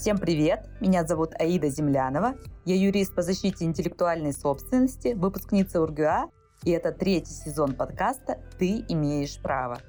Всем привет! Меня зовут Аида Землянова. Я юрист по защите интеллектуальной собственности, выпускница УрГУА, и это третий сезон подкаста «Ты имеешь право».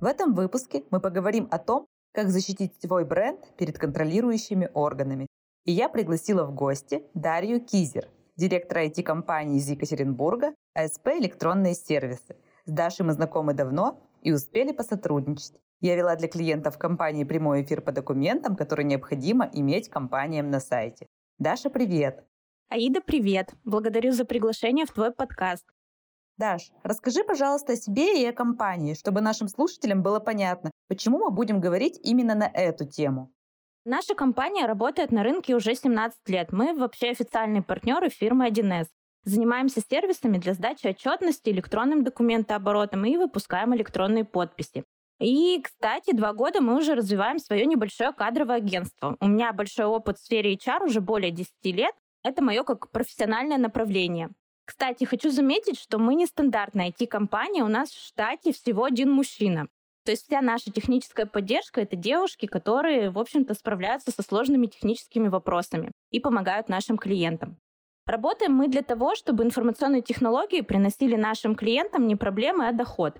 В этом выпуске мы поговорим о том, как защитить свой бренд перед контролирующими органами. И я пригласила в гости Дарью Кизер, директора IT-компании из Екатеринбурга, АСП «Электронные сервисы». С Дашей мы знакомы давно и успели посотрудничать. Я вела для клиентов компании прямой эфир по документам, которые необходимо иметь компаниям на сайте. Даша, привет! Аида, привет! Благодарю за приглашение в твой подкаст. Даш, расскажи, пожалуйста, о себе и о компании, чтобы нашим слушателям было понятно, почему мы будем говорить именно на эту тему. Наша компания работает на рынке уже 17 лет. Мы вообще официальные партнеры фирмы 1С. Занимаемся сервисами для сдачи отчетности, электронным документооборотом и выпускаем электронные подписи. И, кстати, два года мы уже развиваем свое небольшое кадровое агентство. У меня большой опыт в сфере HR уже более 10 лет. Это мое как профессиональное направление. Кстати, хочу заметить, что мы не стандартная IT-компания, у нас в штате всего один мужчина. То есть вся наша техническая поддержка — это девушки, которые, в общем-то, справляются со сложными техническими вопросами и помогают нашим клиентам. Работаем мы для того, чтобы информационные технологии приносили нашим клиентам не проблемы, а доход.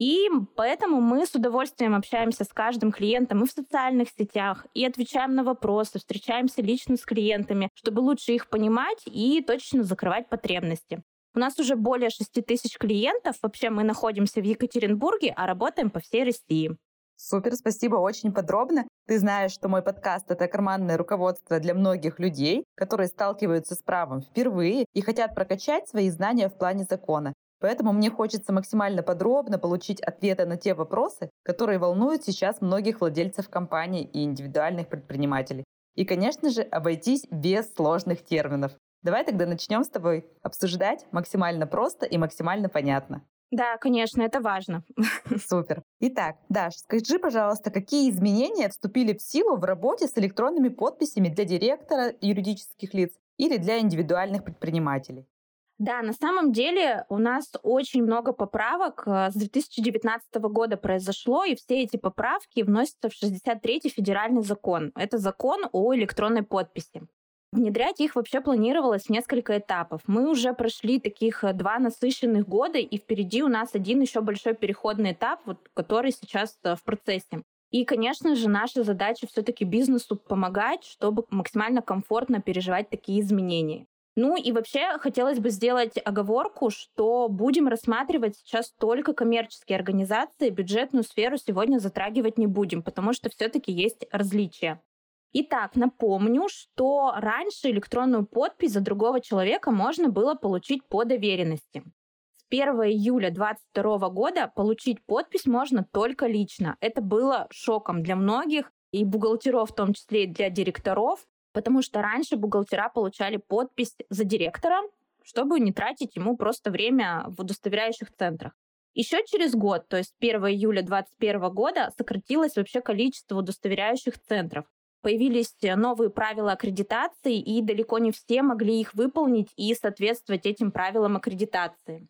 И поэтому мы с удовольствием общаемся с каждым клиентом и в социальных сетях, и отвечаем на вопросы, встречаемся лично с клиентами, чтобы лучше их понимать и точно закрывать потребности. У нас уже более 6 тысяч клиентов. Вообще мы находимся в Екатеринбурге, а работаем по всей России. Супер, спасибо, очень подробно. Ты знаешь, что мой подкаст — это карманное руководство для многих людей, которые сталкиваются с правом впервые и хотят прокачать свои знания в плане закона. Поэтому мне хочется максимально подробно получить ответы на те вопросы, которые волнуют сейчас многих владельцев компаний и индивидуальных предпринимателей. И, конечно же, обойтись без сложных терминов. Давай тогда начнем с тобой обсуждать максимально просто и максимально понятно. Да, конечно, это важно. Супер. Итак, Даш, скажи, пожалуйста, какие изменения вступили в силу в работе с электронными подписями для директора юридических лиц или для индивидуальных предпринимателей? Да, на самом деле у нас очень много поправок э, с 2019 года произошло, и все эти поправки вносятся в 63-й федеральный закон. Это закон о электронной подписи. Внедрять их вообще планировалось в несколько этапов. Мы уже прошли таких э, два насыщенных года, и впереди у нас один еще большой переходный этап, вот, который сейчас э, в процессе. И, конечно же, наша задача все-таки бизнесу помогать, чтобы максимально комфортно переживать такие изменения. Ну и вообще хотелось бы сделать оговорку, что будем рассматривать сейчас только коммерческие организации, бюджетную сферу сегодня затрагивать не будем, потому что все-таки есть различия. Итак, напомню, что раньше электронную подпись за другого человека можно было получить по доверенности. С 1 июля 2022 года получить подпись можно только лично. Это было шоком для многих, и бухгалтеров, в том числе и для директоров, Потому что раньше бухгалтера получали подпись за директора, чтобы не тратить ему просто время в удостоверяющих центрах. Еще через год, то есть 1 июля 2021 года, сократилось вообще количество удостоверяющих центров. Появились новые правила аккредитации, и далеко не все могли их выполнить и соответствовать этим правилам аккредитации.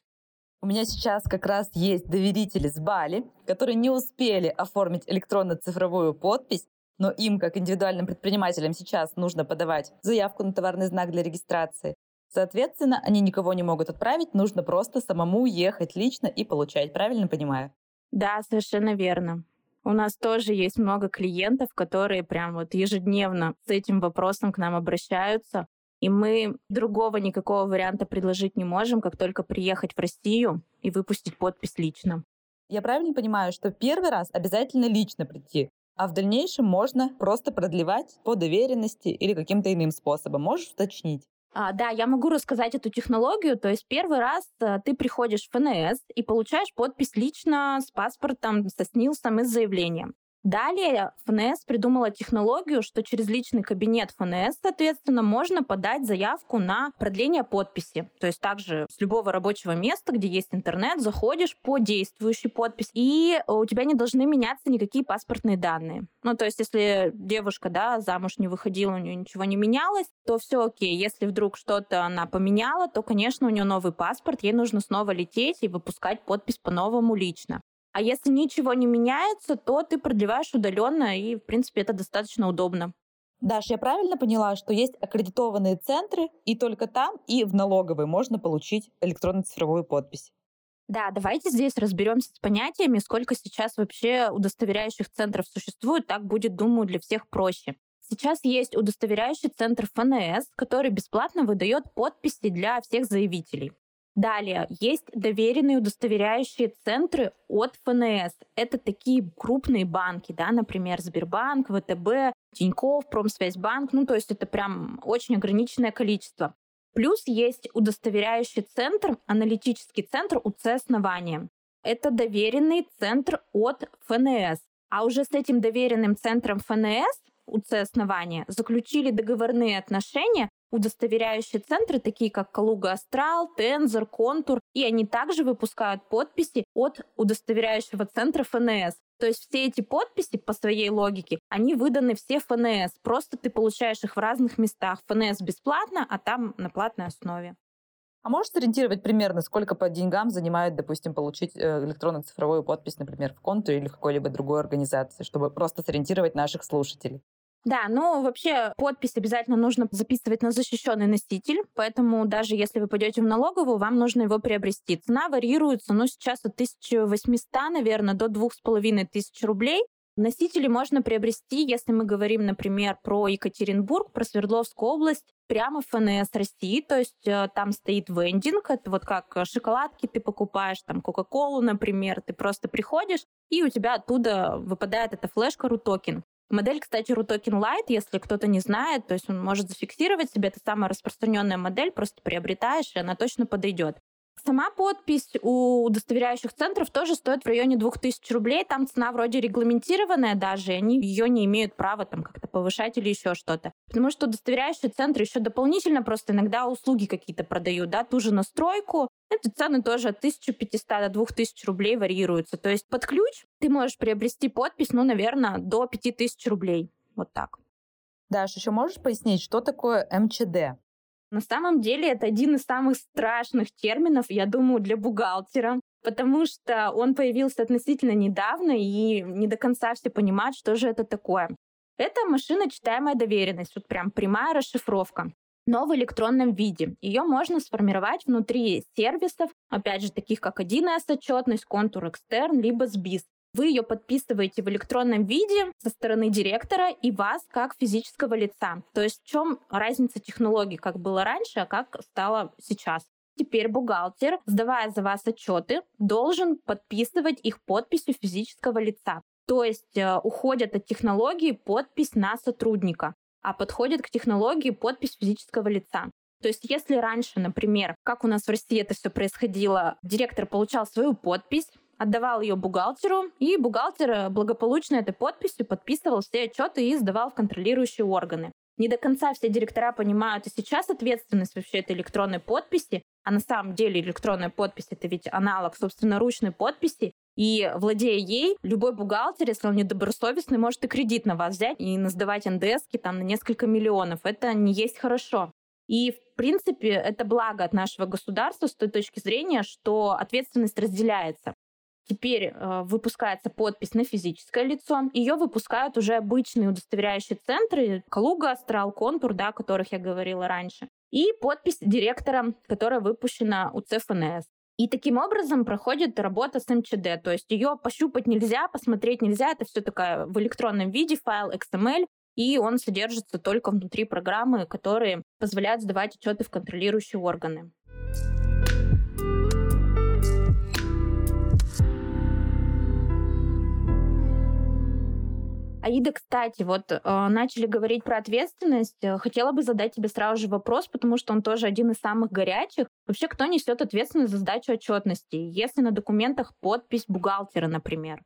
У меня сейчас как раз есть доверители с Бали, которые не успели оформить электронно-цифровую подпись, но им, как индивидуальным предпринимателям, сейчас нужно подавать заявку на товарный знак для регистрации. Соответственно, они никого не могут отправить, нужно просто самому ехать лично и получать. Правильно понимаю? Да, совершенно верно. У нас тоже есть много клиентов, которые прям вот ежедневно с этим вопросом к нам обращаются. И мы другого никакого варианта предложить не можем, как только приехать в Россию и выпустить подпись лично. Я правильно понимаю, что первый раз обязательно лично прийти? А в дальнейшем можно просто продлевать по доверенности или каким-то иным способом. Можешь уточнить? А, да, я могу рассказать эту технологию. То есть первый раз а, ты приходишь в ФНС и получаешь подпись лично с паспортом, со СНИЛСом и с заявлением. Далее ФНС придумала технологию, что через личный кабинет ФНС, соответственно, можно подать заявку на продление подписи. То есть также с любого рабочего места, где есть интернет, заходишь по действующей подписи, и у тебя не должны меняться никакие паспортные данные. Ну, то есть если девушка, да, замуж не выходила, у нее ничего не менялось, то все окей. Если вдруг что-то она поменяла, то, конечно, у нее новый паспорт, ей нужно снова лететь и выпускать подпись по-новому лично. А если ничего не меняется, то ты продлеваешь удаленно, и, в принципе, это достаточно удобно. Даш, я правильно поняла, что есть аккредитованные центры, и только там и в налоговой можно получить электронно-цифровую подпись? Да, давайте здесь разберемся с понятиями, сколько сейчас вообще удостоверяющих центров существует, так будет, думаю, для всех проще. Сейчас есть удостоверяющий центр ФНС, который бесплатно выдает подписи для всех заявителей. Далее, есть доверенные удостоверяющие центры от ФНС. Это такие крупные банки, да, например, Сбербанк, ВТБ, Тинькофф, Промсвязьбанк. Ну, то есть это прям очень ограниченное количество. Плюс есть удостоверяющий центр, аналитический центр УЦ основания. Это доверенный центр от ФНС. А уже с этим доверенным центром ФНС УЦ основания заключили договорные отношения удостоверяющие центры, такие как Калуга Астрал, Тензор, Контур, и они также выпускают подписи от удостоверяющего центра ФНС. То есть все эти подписи по своей логике, они выданы все ФНС. Просто ты получаешь их в разных местах. ФНС бесплатно, а там на платной основе. А можешь сориентировать примерно, сколько по деньгам занимает, допустим, получить э, электронную цифровую подпись, например, в Контуре или в какой-либо другой организации, чтобы просто сориентировать наших слушателей? Да, ну вообще подпись обязательно нужно записывать на защищенный носитель, поэтому даже если вы пойдете в налоговую, вам нужно его приобрести. Цена варьируется, ну сейчас от 1800, наверное, до 2500 рублей. Носители можно приобрести, если мы говорим, например, про Екатеринбург, про Свердловскую область, прямо в ФНС России, то есть э, там стоит вендинг, это вот как шоколадки ты покупаешь, там Кока-Колу, например, ты просто приходишь, и у тебя оттуда выпадает эта флешка RUTOKEN. Модель, кстати, RUTOKEN Lite, если кто-то не знает, то есть он может зафиксировать себе, это самая распространенная модель, просто приобретаешь, и она точно подойдет. Сама подпись у удостоверяющих центров тоже стоит в районе 2000 рублей. Там цена вроде регламентированная даже, и они ее не имеют права там как-то повышать или еще что-то. Потому что удостоверяющие центры еще дополнительно просто иногда услуги какие-то продают, да, ту же настройку. Эти цены тоже от 1500 до 2000 рублей варьируются. То есть под ключ ты можешь приобрести подпись, ну, наверное, до 5000 рублей. Вот так. Даш, еще можешь пояснить, что такое МЧД? На самом деле это один из самых страшных терминов, я думаю, для бухгалтера, потому что он появился относительно недавно, и не до конца все понимают, что же это такое. Это машиночитаемая доверенность, вот прям прямая расшифровка но в электронном виде. Ее можно сформировать внутри сервисов, опять же, таких как 1С отчетность, контур экстерн, либо SBIS. Вы ее подписываете в электронном виде со стороны директора и вас как физического лица. То есть в чем разница технологий, как было раньше, а как стало сейчас? Теперь бухгалтер, сдавая за вас отчеты, должен подписывать их подписью физического лица. То есть э, уходят от технологии подпись на сотрудника, а подходит к технологии подпись физического лица. То есть если раньше, например, как у нас в России это все происходило, директор получал свою подпись, отдавал ее бухгалтеру, и бухгалтер э, благополучно этой подписью подписывал все отчеты и сдавал в контролирующие органы. Не до конца все директора понимают и сейчас ответственность вообще этой электронной подписи, а на самом деле электронная подпись это ведь аналог собственноручной подписи, и владея ей, любой бухгалтер, если он недобросовестный, может и кредит на вас взять и сдавать НДСки там на несколько миллионов. Это не есть хорошо. И, в принципе, это благо от нашего государства с той точки зрения, что ответственность разделяется. Теперь э, выпускается подпись на физическое лицо. Ее выпускают уже обычные удостоверяющие центры, Калуга, Астрал, Контур, да, о которых я говорила раньше. И подпись директора, которая выпущена у ЦФНС. И таким образом проходит работа с МЧД. То есть ее пощупать нельзя, посмотреть нельзя. Это все такая в электронном виде файл XML, и он содержится только внутри программы, которые позволяют сдавать отчеты в контролирующие органы. Аида, кстати, вот э, начали говорить про ответственность. Э, хотела бы задать тебе сразу же вопрос, потому что он тоже один из самых горячих. Вообще, кто несет ответственность за сдачу отчетности, если на документах подпись бухгалтера, например?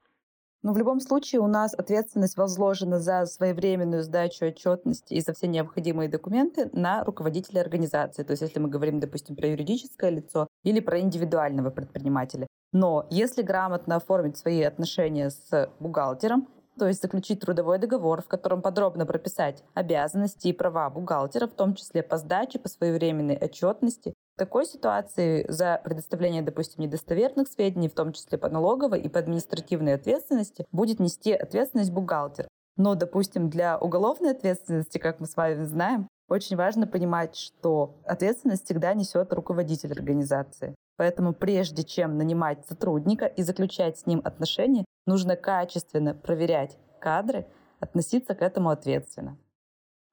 Но в любом случае у нас ответственность возложена за своевременную сдачу отчетности и за все необходимые документы на руководителя организации. То есть если мы говорим, допустим, про юридическое лицо или про индивидуального предпринимателя. Но если грамотно оформить свои отношения с бухгалтером, то есть заключить трудовой договор, в котором подробно прописать обязанности и права бухгалтера, в том числе по сдаче, по своевременной отчетности, В такой ситуации за предоставление, допустим, недостоверных сведений, в том числе по налоговой и по административной ответственности, будет нести ответственность бухгалтер. Но, допустим, для уголовной ответственности, как мы с вами знаем, очень важно понимать, что ответственность всегда несет руководитель организации. Поэтому прежде чем нанимать сотрудника и заключать с ним отношения, нужно качественно проверять кадры, относиться к этому ответственно.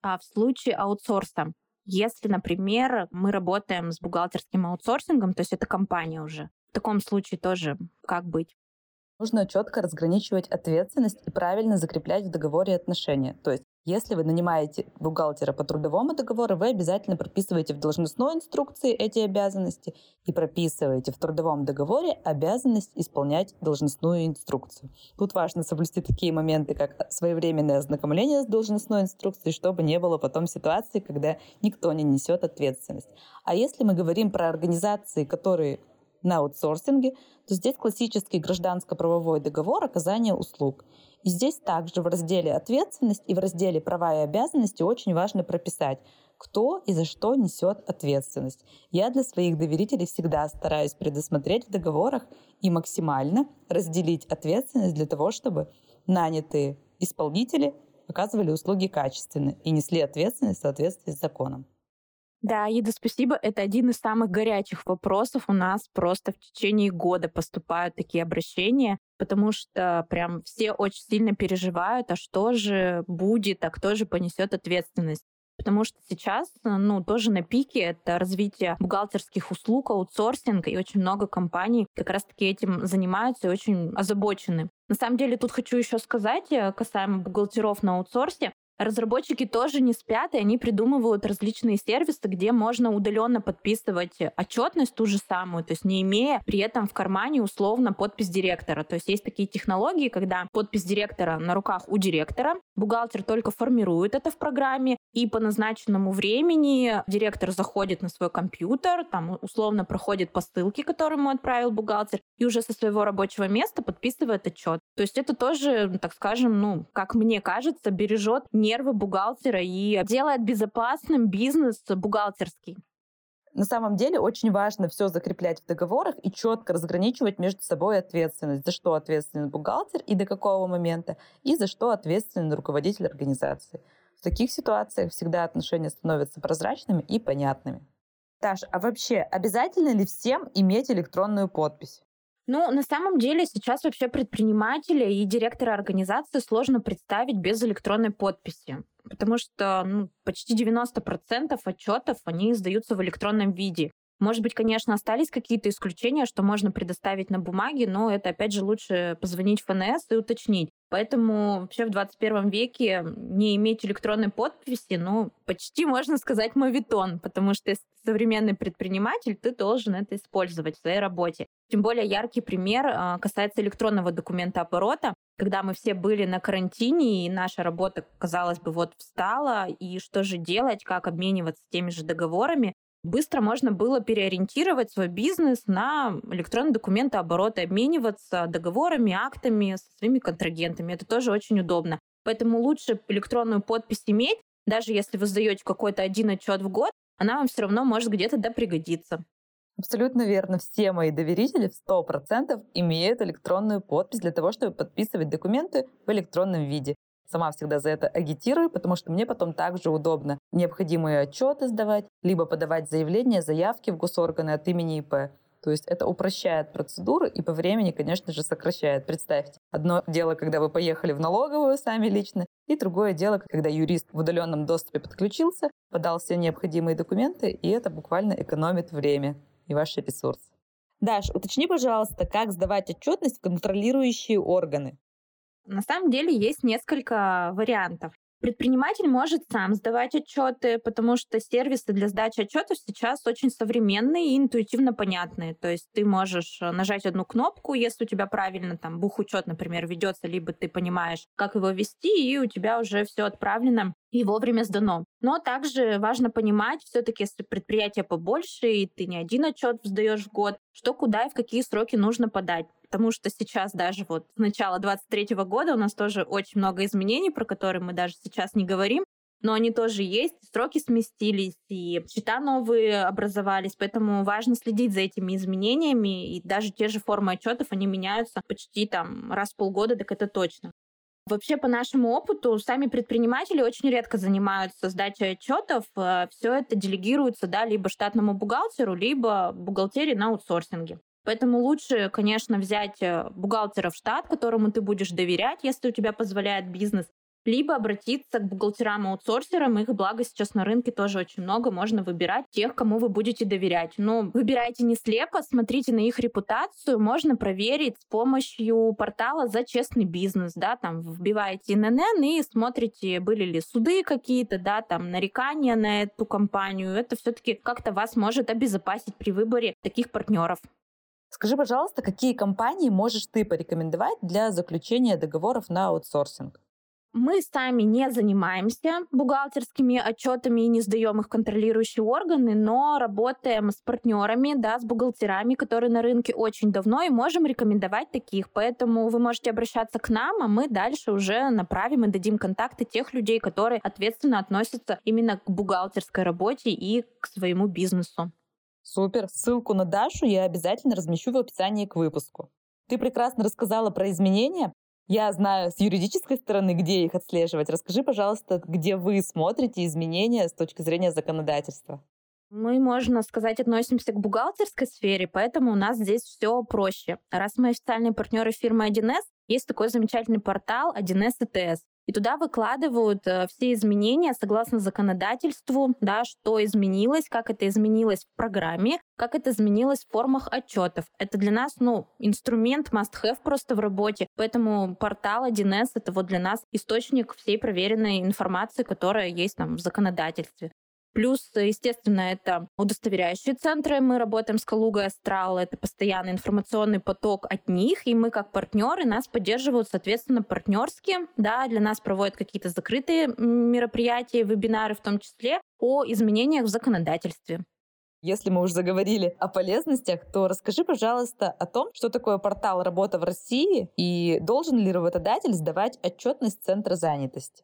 А в случае аутсорса, если, например, мы работаем с бухгалтерским аутсорсингом, то есть это компания уже, в таком случае тоже как быть? Нужно четко разграничивать ответственность и правильно закреплять в договоре отношения. То есть если вы нанимаете бухгалтера по трудовому договору, вы обязательно прописываете в должностной инструкции эти обязанности и прописываете в трудовом договоре обязанность исполнять должностную инструкцию. Тут важно соблюсти такие моменты, как своевременное ознакомление с должностной инструкцией, чтобы не было потом ситуации, когда никто не несет ответственность. А если мы говорим про организации, которые на аутсорсинге, то здесь классический гражданско-правовой договор оказания услуг – и здесь также в разделе «Ответственность» и в разделе «Права и обязанности» очень важно прописать, кто и за что несет ответственность. Я для своих доверителей всегда стараюсь предусмотреть в договорах и максимально разделить ответственность для того, чтобы нанятые исполнители оказывали услуги качественно и несли ответственность в соответствии с законом. Да, Ида, спасибо. Это один из самых горячих вопросов. У нас просто в течение года поступают такие обращения, потому что прям все очень сильно переживают, а что же будет, а кто же понесет ответственность. Потому что сейчас, ну, тоже на пике это развитие бухгалтерских услуг, аутсорсинг, и очень много компаний как раз-таки этим занимаются и очень озабочены. На самом деле тут хочу еще сказать э, касаемо бухгалтеров на аутсорсе, Разработчики тоже не спят, и они придумывают различные сервисы, где можно удаленно подписывать отчетность ту же самую, то есть не имея при этом в кармане условно подпись директора. То есть есть такие технологии, когда подпись директора на руках у директора, бухгалтер только формирует это в программе, и по назначенному времени директор заходит на свой компьютер, там условно проходит по ссылке, которую ему отправил бухгалтер, и уже со своего рабочего места подписывает отчет. То есть это тоже, так скажем, ну, как мне кажется, бережет не нервы бухгалтера и делает безопасным бизнес бухгалтерский. На самом деле очень важно все закреплять в договорах и четко разграничивать между собой ответственность, за что ответственен бухгалтер и до какого момента, и за что ответственен руководитель организации. В таких ситуациях всегда отношения становятся прозрачными и понятными. Таш, а вообще обязательно ли всем иметь электронную подпись? Ну, на самом деле сейчас вообще предпринимателя и директора организации сложно представить без электронной подписи, потому что ну, почти 90% отчетов, они издаются в электронном виде. Может быть, конечно, остались какие-то исключения, что можно предоставить на бумаге, но это, опять же, лучше позвонить в ФНС и уточнить. Поэтому вообще в 21 веке не иметь электронной подписи, ну, почти можно сказать мовитон, потому что если современный предприниматель, ты должен это использовать в своей работе. Тем более яркий пример а, касается электронного документа оборота, когда мы все были на карантине, и наша работа, казалось бы, вот встала, и что же делать, как обмениваться теми же договорами, быстро можно было переориентировать свой бизнес на электронные документы оборота, обмениваться договорами, актами со своими контрагентами. Это тоже очень удобно. Поэтому лучше электронную подпись иметь, даже если вы сдаете какой-то один отчет в год, она вам все равно может где-то да пригодиться. Абсолютно верно. Все мои доверители в 100% имеют электронную подпись для того, чтобы подписывать документы в электронном виде. Сама всегда за это агитирую, потому что мне потом также удобно необходимые отчеты сдавать, либо подавать заявления, заявки в госорганы от имени ИП. То есть это упрощает процедуру и по времени, конечно же, сокращает. Представьте, одно дело, когда вы поехали в налоговую сами лично, и другое дело, когда юрист в удаленном доступе подключился, подал все необходимые документы, и это буквально экономит время и ваши ресурсы. Даш, уточни, пожалуйста, как сдавать отчетность в контролирующие органы. На самом деле есть несколько вариантов. Предприниматель может сам сдавать отчеты, потому что сервисы для сдачи отчетов сейчас очень современные и интуитивно понятные. То есть ты можешь э, нажать одну кнопку, если у тебя правильно там бухучет, например, ведется, либо ты понимаешь, как его вести, и у тебя уже все отправлено и вовремя сдано. Но также важно понимать, все-таки, если предприятие побольше, и ты не один отчет сдаешь в год, что куда и в какие сроки нужно подать потому что сейчас даже вот с начала 23 года у нас тоже очень много изменений, про которые мы даже сейчас не говорим. но они тоже есть, сроки сместились, и счета новые образовались, поэтому важно следить за этими изменениями, и даже те же формы отчетов, они меняются почти там раз в полгода, так это точно. Вообще, по нашему опыту, сами предприниматели очень редко занимаются сдачей отчетов. Э, Все это делегируется да, либо штатному бухгалтеру, либо бухгалтерии на аутсорсинге. Поэтому лучше, конечно, взять э, бухгалтера в штат, которому ты будешь доверять, если у тебя позволяет бизнес, либо обратиться к бухгалтерам-аутсорсерам. Их, благо, сейчас на рынке тоже очень много. Можно выбирать тех, кому вы будете доверять. Но выбирайте не слепо, смотрите на их репутацию. Можно проверить с помощью портала «За честный бизнес». Да, там вбиваете ИНН и смотрите, были ли суды какие-то, да, там нарекания на эту компанию. Это все-таки как-то вас может обезопасить при выборе таких партнеров. Скажи, пожалуйста, какие компании можешь ты порекомендовать для заключения договоров на аутсорсинг? Мы сами не занимаемся бухгалтерскими отчетами и не сдаем их контролирующие органы, но работаем с партнерами, да, с бухгалтерами, которые на рынке очень давно, и можем рекомендовать таких. Поэтому вы можете обращаться к нам, а мы дальше уже направим и дадим контакты тех людей, которые ответственно относятся именно к бухгалтерской работе и к своему бизнесу. Супер. Ссылку на Дашу я обязательно размещу в описании к выпуску. Ты прекрасно рассказала про изменения, я знаю с юридической стороны, где их отслеживать. Расскажи, пожалуйста, где вы смотрите изменения с точки зрения законодательства. Мы, можно сказать, относимся к бухгалтерской сфере, поэтому у нас здесь все проще. Раз мы официальные партнеры фирмы 1С, есть такой замечательный портал 1С ИТС. И туда выкладывают э, все изменения согласно законодательству, да, что изменилось, как это изменилось в программе, как это изменилось в формах отчетов. Это для нас, ну, инструмент must-have просто в работе. Поэтому портал 1С — это вот для нас источник всей проверенной информации, которая есть там в законодательстве. Плюс, естественно, это удостоверяющие центры. Мы работаем с Калугой Астрал. Это постоянный информационный поток от них. И мы как партнеры нас поддерживают, соответственно, партнерски. Да, для нас проводят какие-то закрытые мероприятия, вебинары в том числе о изменениях в законодательстве. Если мы уже заговорили о полезностях, то расскажи, пожалуйста, о том, что такое портал «Работа в России» и должен ли работодатель сдавать отчетность Центра занятости.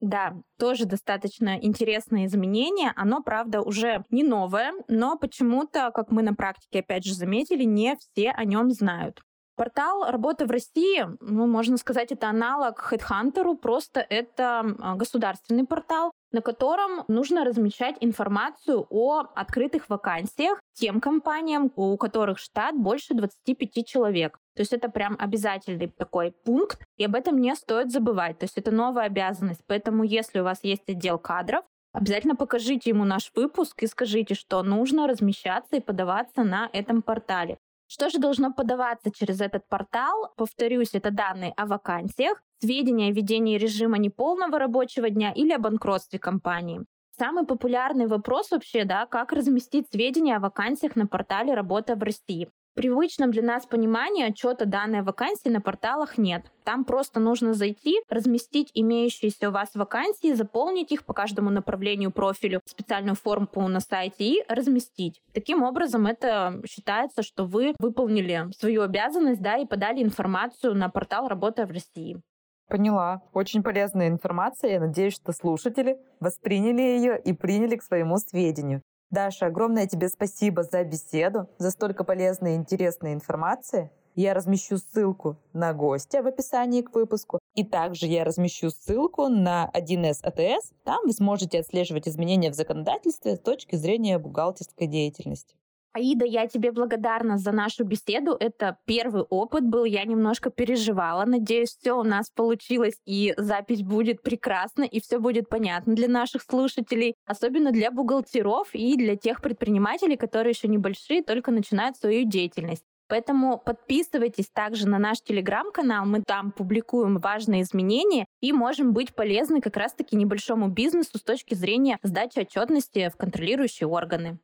Да, тоже достаточно интересное изменение. Оно, правда, уже не новое, но почему-то, как мы на практике опять же заметили, не все о нем знают. Портал «Работа в России», ну, можно сказать, это аналог HeadHunter, просто это а, государственный портал, на котором нужно размещать информацию о открытых вакансиях тем компаниям, у которых штат больше 25 человек. То есть это прям обязательный такой пункт, и об этом не стоит забывать. То есть это новая обязанность. Поэтому если у вас есть отдел кадров, Обязательно покажите ему наш выпуск и скажите, что нужно размещаться и подаваться на этом портале. Что же должно подаваться через этот портал? Повторюсь, это данные о вакансиях, сведения о ведении режима неполного рабочего дня или о банкротстве компании. Самый популярный вопрос вообще, да, как разместить сведения о вакансиях на портале «Работа в России» привычном для нас понимании отчета данной вакансии на порталах нет. Там просто нужно зайти, разместить имеющиеся у вас вакансии, заполнить их по каждому направлению профилю, специальную форму на сайте и разместить. Таким образом, это считается, что вы выполнили свою обязанность да, и подали информацию на портал «Работа в России». Поняла. Очень полезная информация. Я надеюсь, что слушатели восприняли ее и приняли к своему сведению. Даша, огромное тебе спасибо за беседу, за столько полезной и интересной информации. Я размещу ссылку на гостя в описании к выпуску. И также я размещу ссылку на 1С АТС. Там вы сможете отслеживать изменения в законодательстве с точки зрения бухгалтерской деятельности. Аида, я тебе благодарна за нашу беседу. Это первый опыт был, я немножко переживала. Надеюсь, все у нас получилось, и запись будет прекрасна, и все будет понятно для наших слушателей, особенно для бухгалтеров и для тех предпринимателей, которые еще небольшие, только начинают свою деятельность. Поэтому подписывайтесь также на наш телеграм-канал, мы там публикуем важные изменения и можем быть полезны как раз-таки небольшому бизнесу с точки зрения сдачи отчетности в контролирующие органы.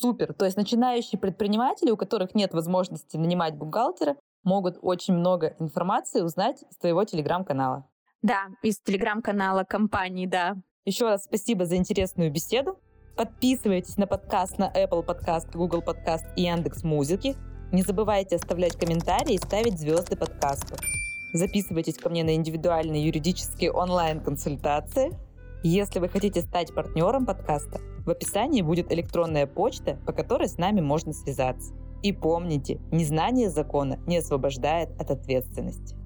Супер. То есть начинающие предприниматели, у которых нет возможности нанимать бухгалтера, могут очень много информации узнать из твоего телеграм-канала. Да, из телеграм-канала компании, да. Еще раз спасибо за интересную беседу. Подписывайтесь на подкаст на Apple Podcast, Google Podcast и Яндекс Музыки. Не забывайте оставлять комментарии и ставить звезды подкасту. Записывайтесь ко мне на индивидуальные юридические онлайн-консультации. Если вы хотите стать партнером подкаста, в описании будет электронная почта, по которой с нами можно связаться. И помните, незнание закона не освобождает от ответственности.